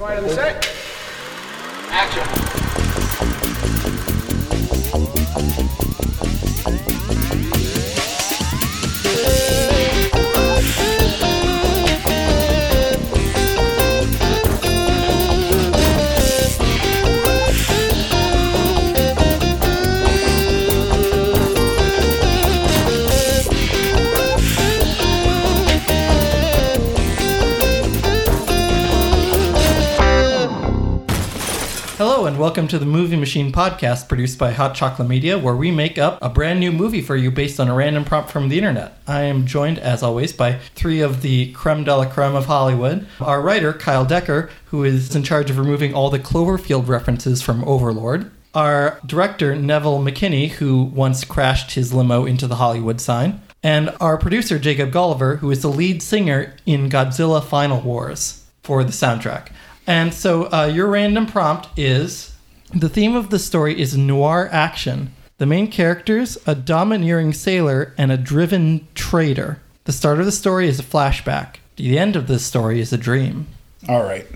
Quiet on the set. Action. To the Movie Machine podcast produced by Hot Chocolate Media, where we make up a brand new movie for you based on a random prompt from the internet. I am joined, as always, by three of the creme de la creme of Hollywood. Our writer, Kyle Dekker, who is in charge of removing all the Cloverfield references from Overlord. Our director, Neville McKinnie, who once crashed his limo into the Hollywood sign. And our producer, Jacob Gulliver, who is the lead singer in Godzilla Final Wars for the soundtrack. And so uh, your random prompt is the theme of the story is noir action. The main characters, a domineering sailor and a driven trader. The start of the story is a flashback. The end of the story is a dream. All right.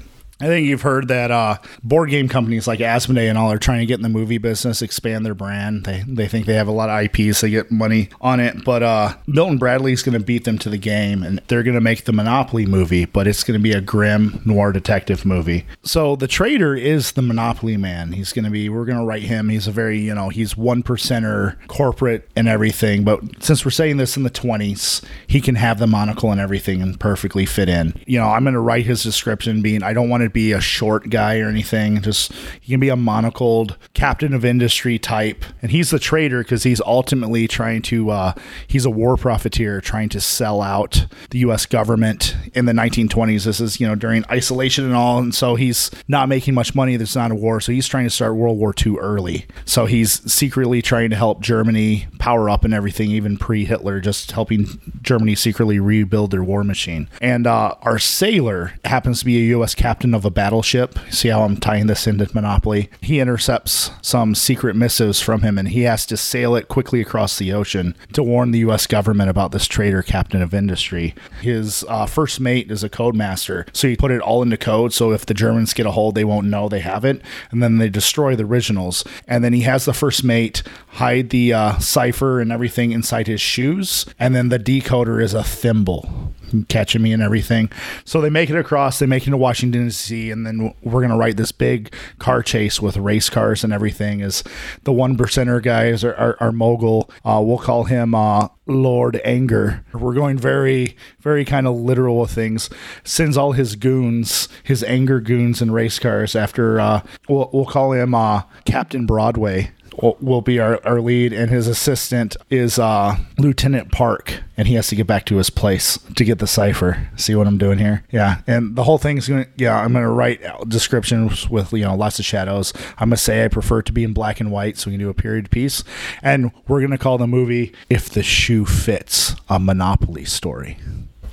I think you've heard that uh, board game companies like Asmodee and all are trying to get in the movie business, expand their brand. They they think they have a lot of IPs, they get money on it. But uh, Milton Bradley's going to beat them to the game, and they're going to make the Monopoly movie, but it's going to be a grim noir detective movie. So the trader is the Monopoly man. He's going to be. We're going to write him. He's a very you know he's one percenter, corporate and everything. But since we're saying this in the twenties, he can have the monocle and everything and perfectly fit in. You know, I'm going to write his description being I don't want to be a short guy or anything. Just he can be a monocled captain of industry type, and he's the traitor because he's ultimately trying to. Uh, he's a war profiteer trying to sell out the U.S. government in the 1920s. This is you know during isolation and all, and so he's not making much money. There's not a war, so he's trying to start World War II early. So he's secretly trying to help Germany power up and everything, even pre-Hitler, just helping Germany secretly rebuild their war machine. And uh, our sailor happens to be a U.S. captain of a battleship. See how I'm tying this into Monopoly? He intercepts some secret missives from him, and he has to sail it quickly across the ocean to warn the U.S. government about this traitor captain of industry. His uh, first mate is a code master, so he put it all into code. So if the Germans get a hold, they won't know they have it, and then they destroy the originals. And then he has the first mate hide the uh, cipher and everything inside his shoes, and then the decoder is a thimble catching me and everything. So they make it across, they make it to Washington D.C., and then we're gonna write this big car chase with race cars and everything. Is the one percenter guys are our, mogul? Uh, we'll call him uh, Lord Anger. We're going very, very kind of literal with things. Sends all his goons, his anger goons, and race cars after. Uh, we'll we'll call him uh, Captain Broadway will, be our, our lead, and his assistant is uh, Lieutenant Park, and he has to get back to his place to get the cipher. See what I'm doing here? Yeah, and the whole thing's gonna. Yeah, I'm gonna write descriptions with you know lots of shadows. I'm gonna say I prefer to be in black and white, so we can do a period piece, and we're gonna call the movie "If the Shoe Fits," a Monopoly story.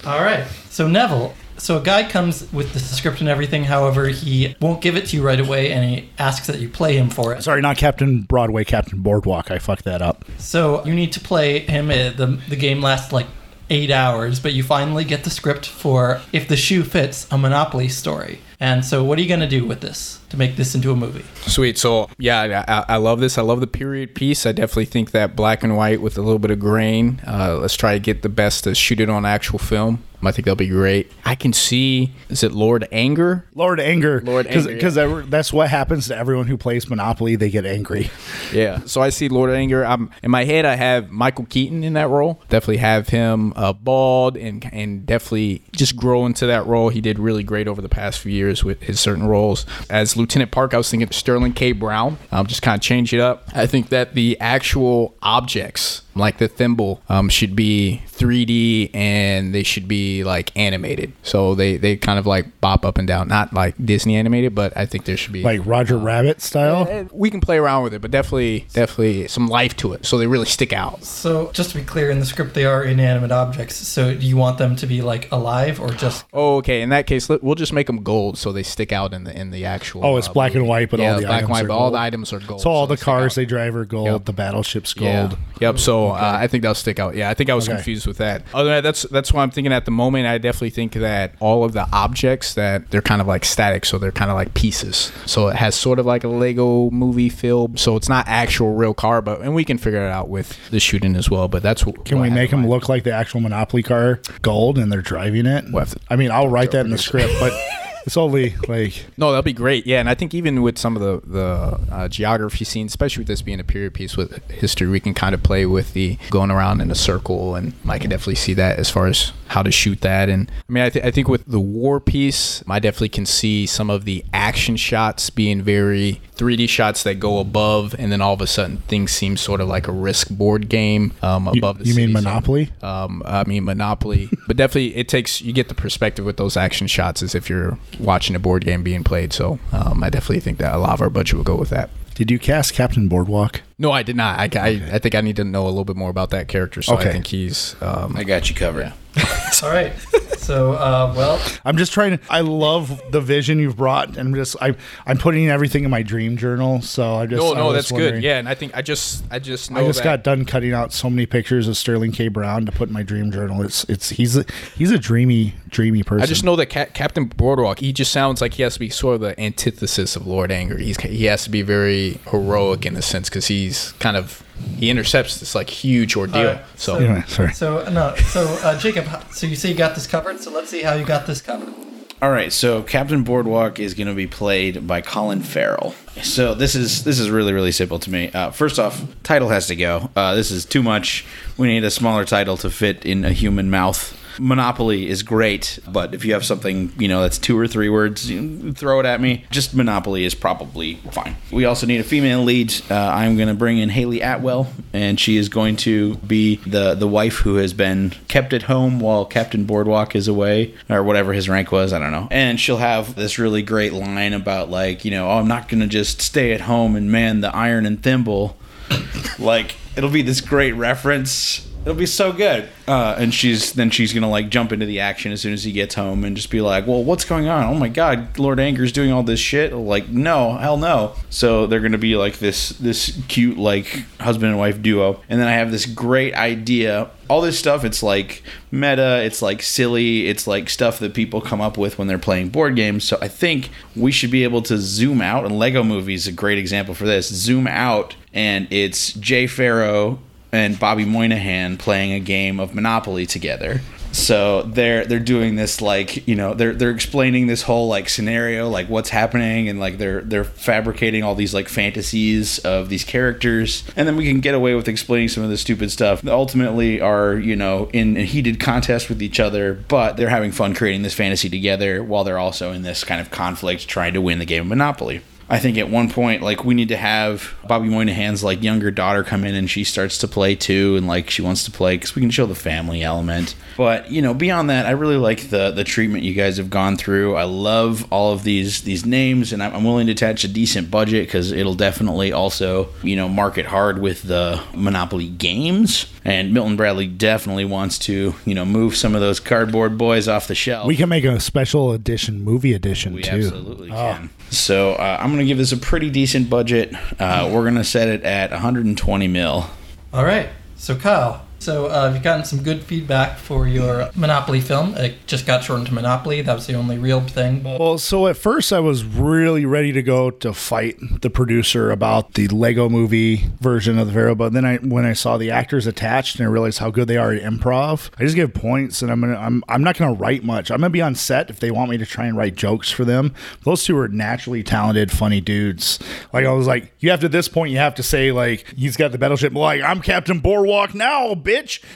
All right. So Neville. So a guy comes with the script and everything. However, he won't give it to you right away, and he asks that you play him for it. Sorry, not Captain Broadway, Captain Boardwalk. I fucked that up. So you need to play him. uh, The the game lasts like eight hours, but you finally get the script for if the shoe fits a Monopoly story. And so, what are you going to do with this to make this into a movie? Sweet. So yeah, I, I love this. I love the period piece. I definitely think that black and white with a little bit of grain. Uh, let's try to get the best to shoot it on actual film. I think that'll be great. I can see. Is it Lord Anger? Lord Anger. Lord Anger, Because that's what happens to everyone who plays Monopoly. They get angry. Yeah. So I see Lord Anger. I'm in my head. I have Michael Keaton in that role. Definitely have him uh, bald and and definitely just grow into that role. He did really great over the past few years with his certain roles. As Lieutenant Park, I was thinking Sterling K. Brown. Um, just kind of change it up. I think that the actual objects like the thimble um, should be 3D and they should be like animated. So they, they kind of like bop up and down, not like Disney animated, but I think there should be Like Roger Rabbit style. We can play around with it, but definitely definitely some life to it, so they really stick out. So, just to be clear, in the script, they are inanimate objects. So, do you want them to be like alive or just? Oh, okay. In that case, we'll just make them gold, so they stick out in the in the actual. Oh, it's uh, black and white, but yeah, all the black items and white, are but all gold. the items are gold. So all the cars they drive are gold. Yep. The battleship's Yeah. gold. Yep. So uh, Okay. I think that'll stick out. Yeah, I think I was Okay. confused with that. Other than that, that's that's what I'm thinking at the moment, I definitely think that all of the objects that they're kind of like static, so they're kind of like pieces. So it has sort of like a Lego movie feel. So it's not actual real car, but and we can figure it out with the shooting as well. But that's what Can what we make them look like the actual Monopoly car, gold, and they're driving it? We'll to- I mean, I'll write that in the script, but it's only like No, that'll be great. Yeah, and I think even with some of the the uh, geography scene, especially with this being a period piece with history, we can kind of play with the going around in a circle, and I can definitely see that as far as how to shoot that. And I mean, I, th- I think with the war piece, I definitely can see some of the action shots being very 3D shots that go above, and then all of a sudden things seem sort of like a risk board game um, you, above the. you mean Monopoly? um, I mean Monopoly, but definitely it takes you get the perspective with those action shots as if you're watching a board game being played. So um, I definitely think that a lot of our budget will go with that. Did you cast Captain Boardwalk? No, I did not. I, I, I think I need to know a little bit more about that character. So Okay. I think he's. Um, I got you covered. All right. So, uh, well, I'm just trying to. I love the vision you've brought, and I'm just I I'm putting everything in my dream journal. So I just no, no, that's good. Yeah, and I think I just I just know I just that- got done cutting out so many pictures of Sterling K. Brown to put in my dream journal. It's it's he's a, he's a dreamy dreamy person. I just know that Cap- Captain Boardwalk. He just sounds like he has to be sort of the antithesis of Lord Anger. He's he has to be very heroic in a sense because he's kind of he intercepts this like huge ordeal. Alright, so Anyway, sorry. so no, so uh, Jacob, so you say you got this covered. So let's see how you got this covered. All right, so Captain Boardwalk is going to be played by Colin Farrell. So this is this is really really simple to me. Uh, first off, title has to go. Uh, this is too much. We need a smaller title to fit in a human mouth. Monopoly is great, but if you have something you know that's two or three words, throw it at me. Just Monopoly is probably fine. We also need a female lead. Uh, I'm going to bring in Hayley Atwell, and she is going to be the the wife who has been kept at home while Captain Boardwalk is away, or whatever his rank was. I don't know. And she'll have this really great line about like you know, oh, I'm not going to just stay at home and man the iron and thimble. like it'll be this great reference. It'll be so good. Uh, and she's then she's gonna like jump into the action as soon as he gets home and just be like, "Well, what's going on? Oh my God, Lord Anger's doing all this shit." Like, no, hell no. So they're gonna be like this this cute like husband and wife duo. And then I have this great idea. All this stuff, it's like meta, it's like silly, it's like stuff that people come up with when they're playing board games. So I think we should be able to zoom out, and Lego Movie is a great example for this. Zoom out, and it's Jay Pharoah and Bobby Moynihan playing a game of Monopoly together. So they're they're doing this like you know they're they're explaining this whole like scenario like what's happening and like they're they're fabricating all these like fantasies of these characters and then we can get away with explaining some of the stupid stuff. They ultimately are you know in a heated contest with each other, but they're having fun creating this fantasy together while they're also in this kind of conflict trying to win the game of Monopoly. I think at one point, like we need to have Bobby Moynihan's like younger daughter come in and she starts to play too, and like she wants to play because we can show the family element. But you know, beyond that, I really like the the treatment you guys have gone through. I love all of these these names, and I'm I'm willing to attach a decent budget because it'll definitely also you know market hard with the Monopoly games. And Milton Bradley definitely wants to you know move some of those cardboard boys off the shelf. We can make a special edition, movie edition We too. absolutely can. So uh, I'm going to give this a pretty decent budget. Uh, we're going to set it at 120 mil. All right. So Kyle, so uh, you've gotten some good feedback for your Monopoly film. It just got shortened to Monopoly. That was the only real thing. But Well, so at first I was really ready to go to fight the producer about the Lego movie version of the Vero, but then I when I saw the actors attached and I realized how good they are at improv, I just give points and I'm gonna I'm I'm not gonna write much. I'm gonna be on set if they want me to try and write jokes for them. Those two are naturally talented, funny dudes. Like I was like, you have to at this point you have to say like he's got the battleship like I'm Captain Boardwalk now, bitch.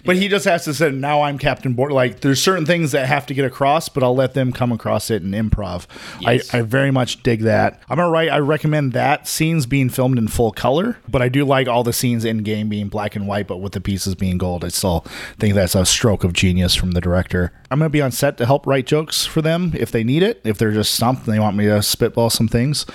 But he just has to say now I'm Captain Board. Like there's certain things that have to get across, but I'll let them come across it in improv. Yes. I, I very much dig that. I'm gonna write. I recommend that scenes being filmed in full color, but I do like all the scenes in game being black and white, but with the pieces being gold. I still think that's a stroke of genius from the director. I'm gonna be on set to help write jokes for them if they need it. If they're just stumped and they want me to spitball some things,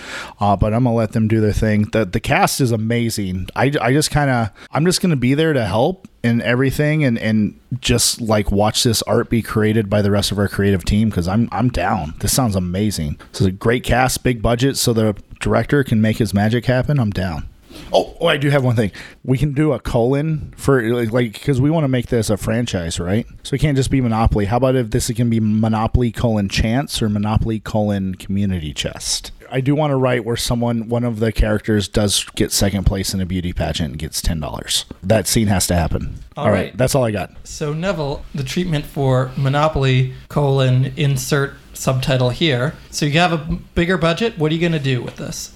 uh, but I'm gonna let them do their thing. The the cast is amazing. I, I just kind of I'm just gonna be there to help and everything and and just like watch this art be created by the rest of our creative team because I'm I'm down. This sounds amazing. This is a great cast, big budget, so the director can make his magic happen. I'm down. Oh, oh, I do have one thing. We can do a colon for like because we want to make this a franchise, right? So it can't just be Monopoly. How about if this can be Monopoly colon Chance or Monopoly colon Community Chest? I do want to write where someone, one of the characters, does get second place in a beauty pageant and gets ten dollars. That scene has to happen. All right. right. that's all I got. So Neville, the treatment for Monopoly colon insert subtitle here. So you have a bigger budget. What are you going to do with this?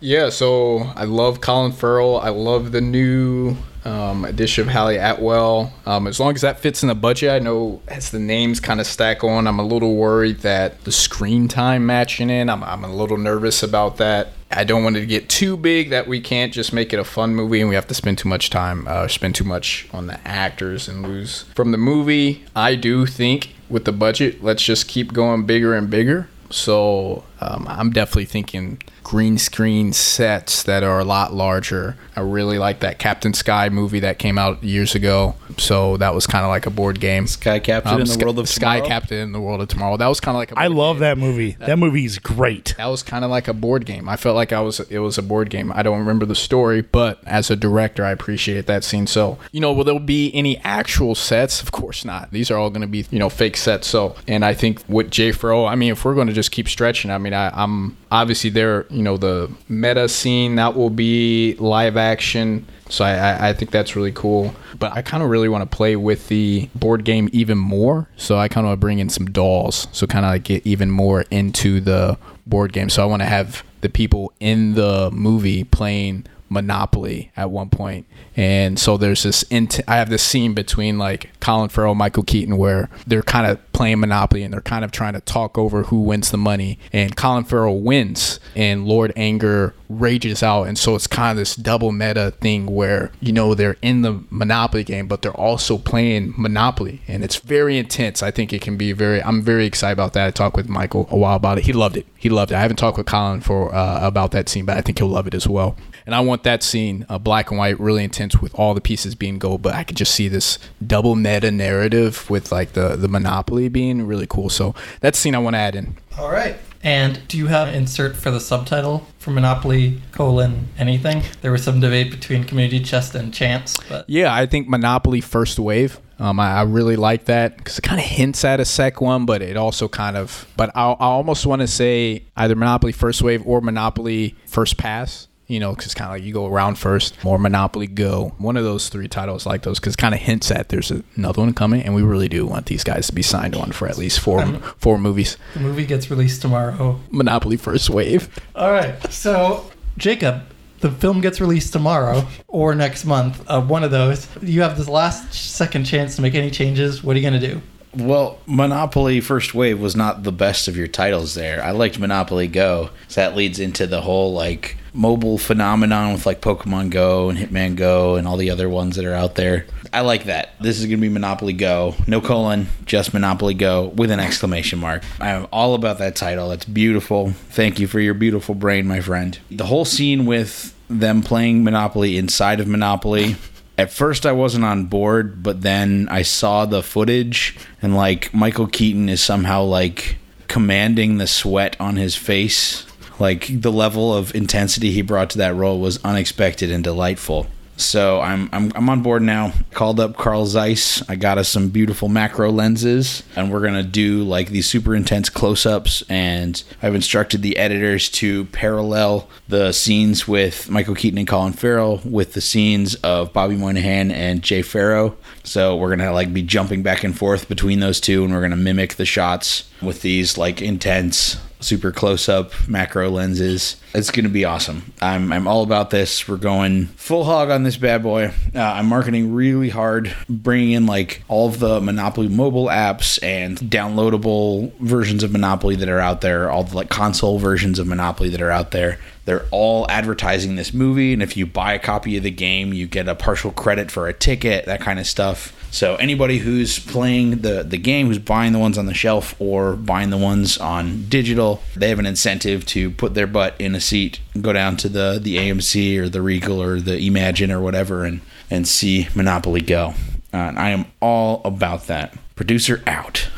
Yeah, so I love Colin Farrell. I love the new um, of Hayley Atwell. Um, as long as that fits in the budget, I know as the names kind of stack on, I'm a little worried that the screen time matching in, I'm, I'm a little nervous about that. I don't want it to get too big that we can't just make it a fun movie and we have to spend too much time, uh, spend too much on the actors and lose from the movie. I do think with the budget, let's just keep going bigger and bigger. So um, I'm definitely thinking green screen sets that are a lot larger. I really like that Captain Sky movie that came out years ago. So that was kind of like a board game. Sky Captain Um, in the Sky- world of Sky Tomorrow? Captain in the World of Tomorrow. That was kind of like a I board love game. that movie. That movie is great. That was kind of like a board game. I felt like I was it was a board game. I don't remember the story, but as a director, I appreciate that scene. So, you know, will there be any actual sets? Of course not. These are all going to be, you know, fake sets. So, and I think with Jay Pharoah, I mean, if we're going to just keep stretching, I mean, I, I'm obviously there. You know, the meta scene that will be live action. So I, I, I think that's really cool. But I kind of really want to play with the board game even more. So I kind of bring in some dolls. So kind of like get even more into the board game. So I want to have the people in the movie playing Monopoly at one point. And so there's this int- I have this scene between like Colin Farrell, Michael Keaton where they're kind of playing Monopoly and they're kind of trying to talk over who wins the money. And Colin Farrell wins and Lord Anger rages out. And so it's kind of this double meta thing where, you know, they're in the Monopoly game, but they're also playing Monopoly. And it's very intense. I think it can be very, I'm very excited about that. I talked with Michael a while about it. He loved it. He loved it. I haven't talked with Colin for uh, about that scene, but I think he'll love it as well. And I want that scene, uh, black and white, really intense with all the pieces being gold. But I could just see this double meta narrative with like the the Monopoly being really cool. So that's the scene I want to add in. All right. And do you have an insert for the subtitle for Monopoly colon anything? There was some debate between Community Chest and Chance, but Yeah, I think Monopoly First Wave. Um, I, I really like that because it kind of hints at a sec one, but it also kind of. But I, I almost want to say either Monopoly First Wave or Monopoly First Pass. You know, because kind of like you go around first, or Monopoly Go. One of those three titles like those because kind of hints at there's another one coming, and we really do want these guys to be signed on for at least 4 Um, four movies. the movie gets released tomorrow. Monopoly First Wave. All right. So, Jacob, the film gets released tomorrow or next month. Uh, one of those. You have this last second chance to make any changes. What are you going to do? Well, Monopoly First Wave was not the best of your titles there. I liked Monopoly Go. So that leads into the whole like mobile phenomenon with like Pokemon Go and Hitman Go and all the other ones that are out there. I like that. This is going to be Monopoly Go. No colon, just Monopoly Go with an exclamation mark. I am all about that title. That's beautiful. Thank you for your beautiful brain, my friend. The whole scene with them playing Monopoly inside of Monopoly at first I wasn't on board, but then I saw the footage and like Michael Keaton is somehow like commanding the sweat on his face. Like the level of intensity he brought to that role was unexpected and delightful. So I'm I'm I'm on board now. Called up Carl Zeiss. I got us some beautiful macro lenses, and we're gonna do like these super intense close-ups. And I've instructed the editors to parallel the scenes with Michael Keaton and Colin Farrell with the scenes of Bobby Moynihan and Jay Pharoah. So we're gonna like be jumping back and forth between those two, and we're gonna mimic the shots with these like intense super close up macro lenses. It's going to be awesome. I'm, I'm all about this. We're going full hog on this bad boy. Uh, I'm marketing really hard, bringing in like all of the Monopoly mobile apps and downloadable versions of Monopoly that are out there, all the like console versions of Monopoly that are out there. They're all advertising this movie, and if you buy a copy of the game, you get a partial credit for a ticket, that kind of stuff. So anybody who's playing the the game, who's buying the ones on the shelf or buying the ones on digital, they have an incentive to put their butt in a seat, go down to the the AMC or the Regal or the Emagine or whatever, and and see Monopoly go. Uh, and I am all about that. Producer out.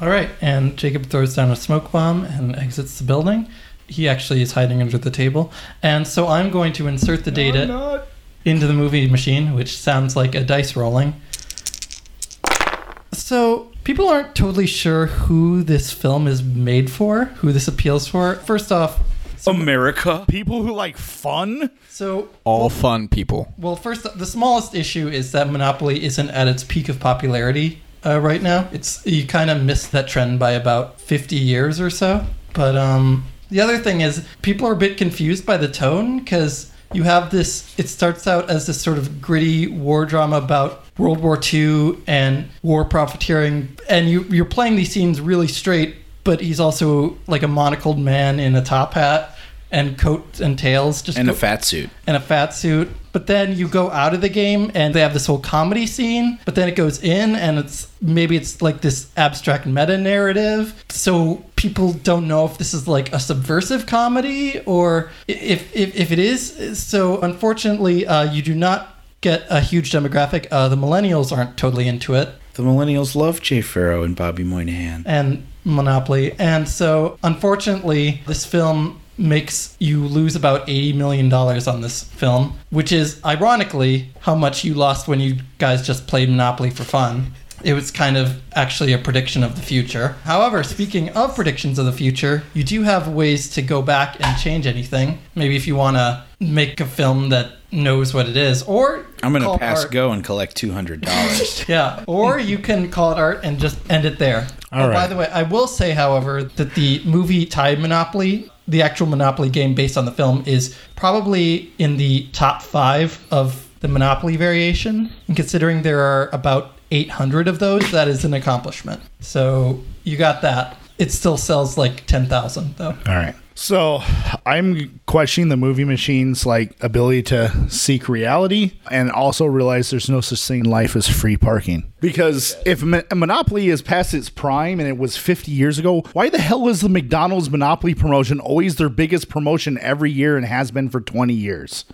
All right. And Jacob throws down a smoke bomb and exits the building. he actually is hiding under the table. And so I'm going to insert the data into the movie machine, which sounds like a dice rolling. So people aren't totally sure who this film is made for, who this appeals for. First off, America. People who like fun. so All fun people. Well, first, the smallest issue is that Monopoly isn't at its peak of popularity uh, right now. It's you kind of missed that trend by about 50 years or so. But um, the other thing is people are a bit confused by the tone because you have this. It starts out as this sort of gritty war drama about World War II and war profiteering, and you you're playing these scenes really straight. But he's also like a monocled man in a top hat and coat and tails, just And a fat suit. and a fat suit. But then you go out of the game and they have this whole comedy scene, but then it goes in and it's maybe it's like this abstract meta narrative. So people don't know if this is like a subversive comedy or if if, if it is. So unfortunately, uh, you do not get a huge demographic. Uh, the millennials aren't totally into it The millennials love Jay Pharoah and Bobby Moynihan. and Monopoly. And so, unfortunately, this film makes you lose about $80 million on this film, which is ironically how much you lost when you guys just played Monopoly for fun. It was kind of actually a prediction of the future. However, speaking of predictions of the future, you do have ways to go back and change anything. Maybe if you want to make a film that knows what it is, or I'm gonna pass art- go and collect two hundred dollars. yeah, or you can call it art and just end it there. All Oh, By the way, I will say, however, that the movie Time Monopoly, the actual Monopoly game based on the film, is probably in the top five of the Monopoly variation. And considering there are about 800 of those, that is an accomplishment. So you got that. It still sells like 10,000 though. All right. So I'm questioning the movie machine's like ability to seek reality and also realize there's no such thing in life as free parking. Because if Mon- Monopoly is past its prime and it was 50 years ago, why the hell is the McDonald's Monopoly promotion always their biggest promotion every year and has been for 20 years?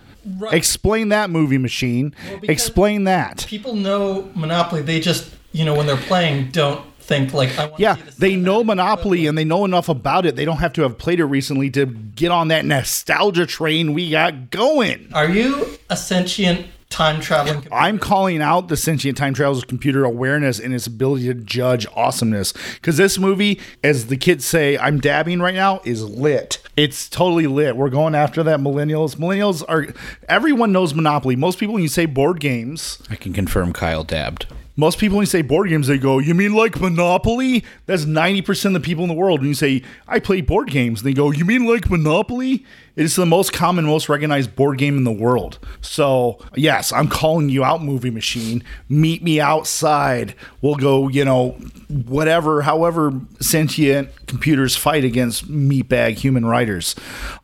Explain that movie machine. because- Explain that. People know Monopoly. They just, you know, when they're playing, don't think like, I want Yeah, to see the they know Monopoly and they know enough about it. They don't have to have played it recently to get on that nostalgia train we got going. Are you a sentient time traveling computer? I'm calling out the sentient time traveler's computer awareness and its ability to judge awesomeness. Because this movie, as the kids say, I'm dabbing right now, is lit. It's totally lit. We're going after that millennials. Millennials are everyone knows Monopoly. Most people when you say board games, I can confirm Kyle dabbed. Most people when you say board games, they go, You mean like Monopoly? That's 90% of the people in the world. When you say, I play board games, they go, You mean like Monopoly? It is the most common, most recognized board game in the world. So, yes, I'm calling you out, Movie Machine. Meet me outside. We'll go, you know, whatever, however sentient computers fight against meatbag human writers.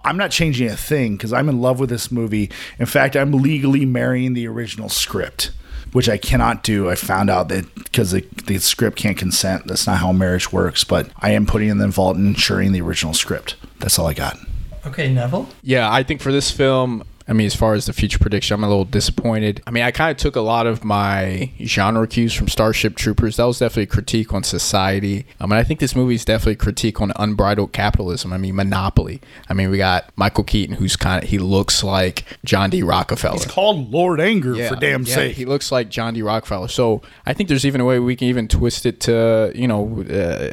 I'm not changing a thing because I'm in love with this movie. In fact, I'm legally marrying the original script which I cannot do. I found out that because the, the script can't consent. That's not how marriage works. But I am putting in the vault and ensuring the original script. That's all I got. Okay, Neville. Yeah, I think for this film, I mean, as far as the future prediction, I'm a little disappointed. I mean, I kind of took a lot of my genre cues from Starship Troopers. That was definitely a critique on society. I mean, I think this movie is definitely a critique on unbridled capitalism. I mean, monopoly. I mean, we got Michael Keaton, who's kind of he looks like John D. Rockefeller. It's called Lord Anger for damn yeah, sake. He looks like John D. Rockefeller. So I think there's even a way we can even twist it to, you know, uh,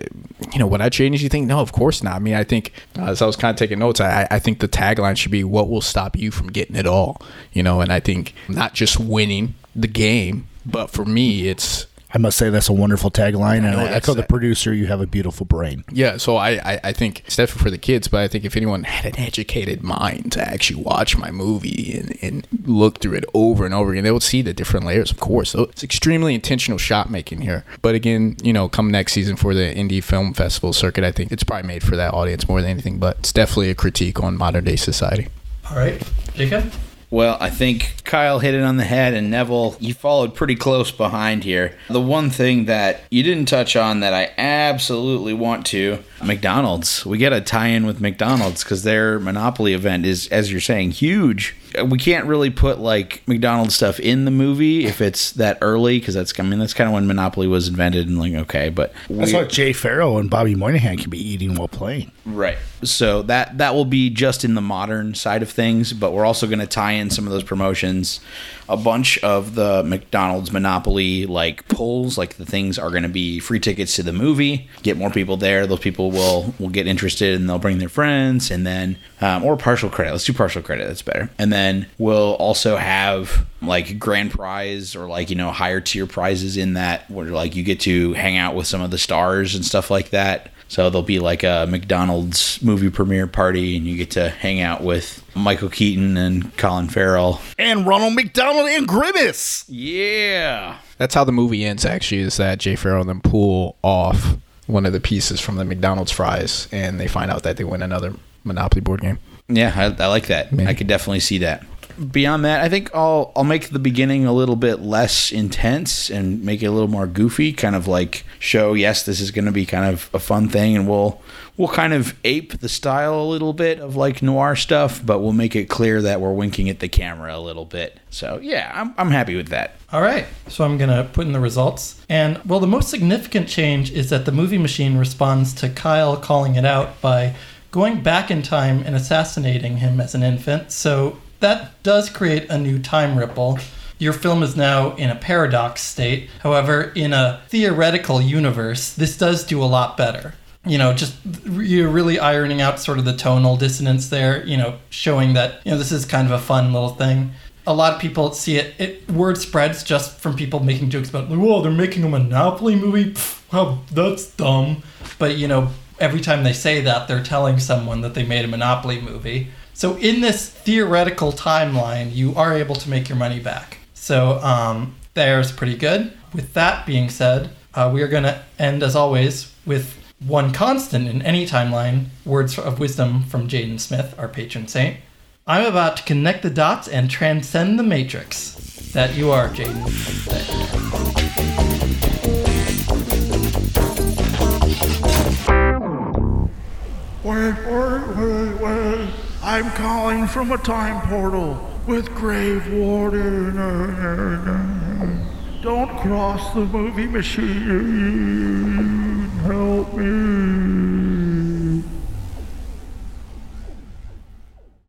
you know, would I change anything? No, of course not. I mean, I think uh, as I was kind of taking notes, I, I think the tagline should be "What will stop you from getting it all?" You know, and I think not just winning the game, but for me, it's I must say that's a wonderful tagline, and I echo the producer. You have a beautiful brain. Yeah, so I, I, I think it's definitely for the kids, but I think if anyone had an educated mind to actually watch my movie and, and look through it over and over again, they would see the different layers, of course. So it's extremely intentional shot making here. But again, you know, come next season for the indie film festival circuit, I think it's probably made for that audience more than anything, but it's definitely a critique on modern day society. All right, Jacob. Well, I think Kyle hit it on the head, and Neville, you followed pretty close behind here. The one thing that you didn't touch on that I absolutely want to McDonald's. We get a tie in with McDonald's because their Monopoly event is, as you're saying, huge. We can't really put like McDonald's stuff in the movie if it's that early because that's I mean that's kind of when Monopoly was invented and like okay, but That's we- what Jay Farrell and Bobby Moynihan can be eating while playing. Right. So that that will be just in the modern side of things, but we're also going to tie in some of those promotions. A bunch of the McDonald's Monopoly like pulls, like the things are going to be free tickets to the movie. Get more people there. Those people will will get interested and they'll bring their friends, and then um, or partial credit. Let's do partial credit. That's better. And then we'll also have like grand prize or like you know higher tier prizes in that where like you get to hang out with some of the stars and stuff like that. So there'll be like a McDonald's movie premiere party, and you get to hang out with Michael Keaton and Colin Farrell. And Ronald McDonald and Grimace. Yeah. That's how the movie ends. Actually, is that Jay Farrell and them pull off one of the pieces from the McDonald's fries, and they find out that they win another Monopoly board game. Yeah, I, I like that. I could definitely see that. Beyond that, I think I'll I'll make the beginning a little bit less intense and make it a little more goofy, kind of like show yes, this is going to be kind of a fun thing, and we'll we'll kind of ape the style a little bit of like noir stuff, but we'll make it clear that we're winking at the camera a little bit. So yeah, I'm I'm happy with that. All right, so I'm gonna put in the results. And well, the most significant change is that the movie machine responds to Kyle calling it out by going back in time and assassinating him as an infant. So that does create a new time ripple. Your film is now in a paradox state. However, in a theoretical universe, this does do a lot better. You know, just you're really ironing out sort of the tonal dissonance there, you know, showing that, you know, this is kind of a fun little thing a lot of people see it, it word spreads just from people making jokes about like whoa they're making a monopoly movie how that's dumb but you know every time they say that they're telling someone that they made a monopoly movie so in this theoretical timeline you are able to make your money back so um, there's pretty good with that being said uh, we are going to end as always with one constant in any timeline words of wisdom from jaden smith our patron saint I'm about to connect the dots and transcend the matrix. That you are, Jaden. Wait, wait, wait, wait. I'm calling from a time portal with Grave Warden. Don't cross the movie machine. Help me.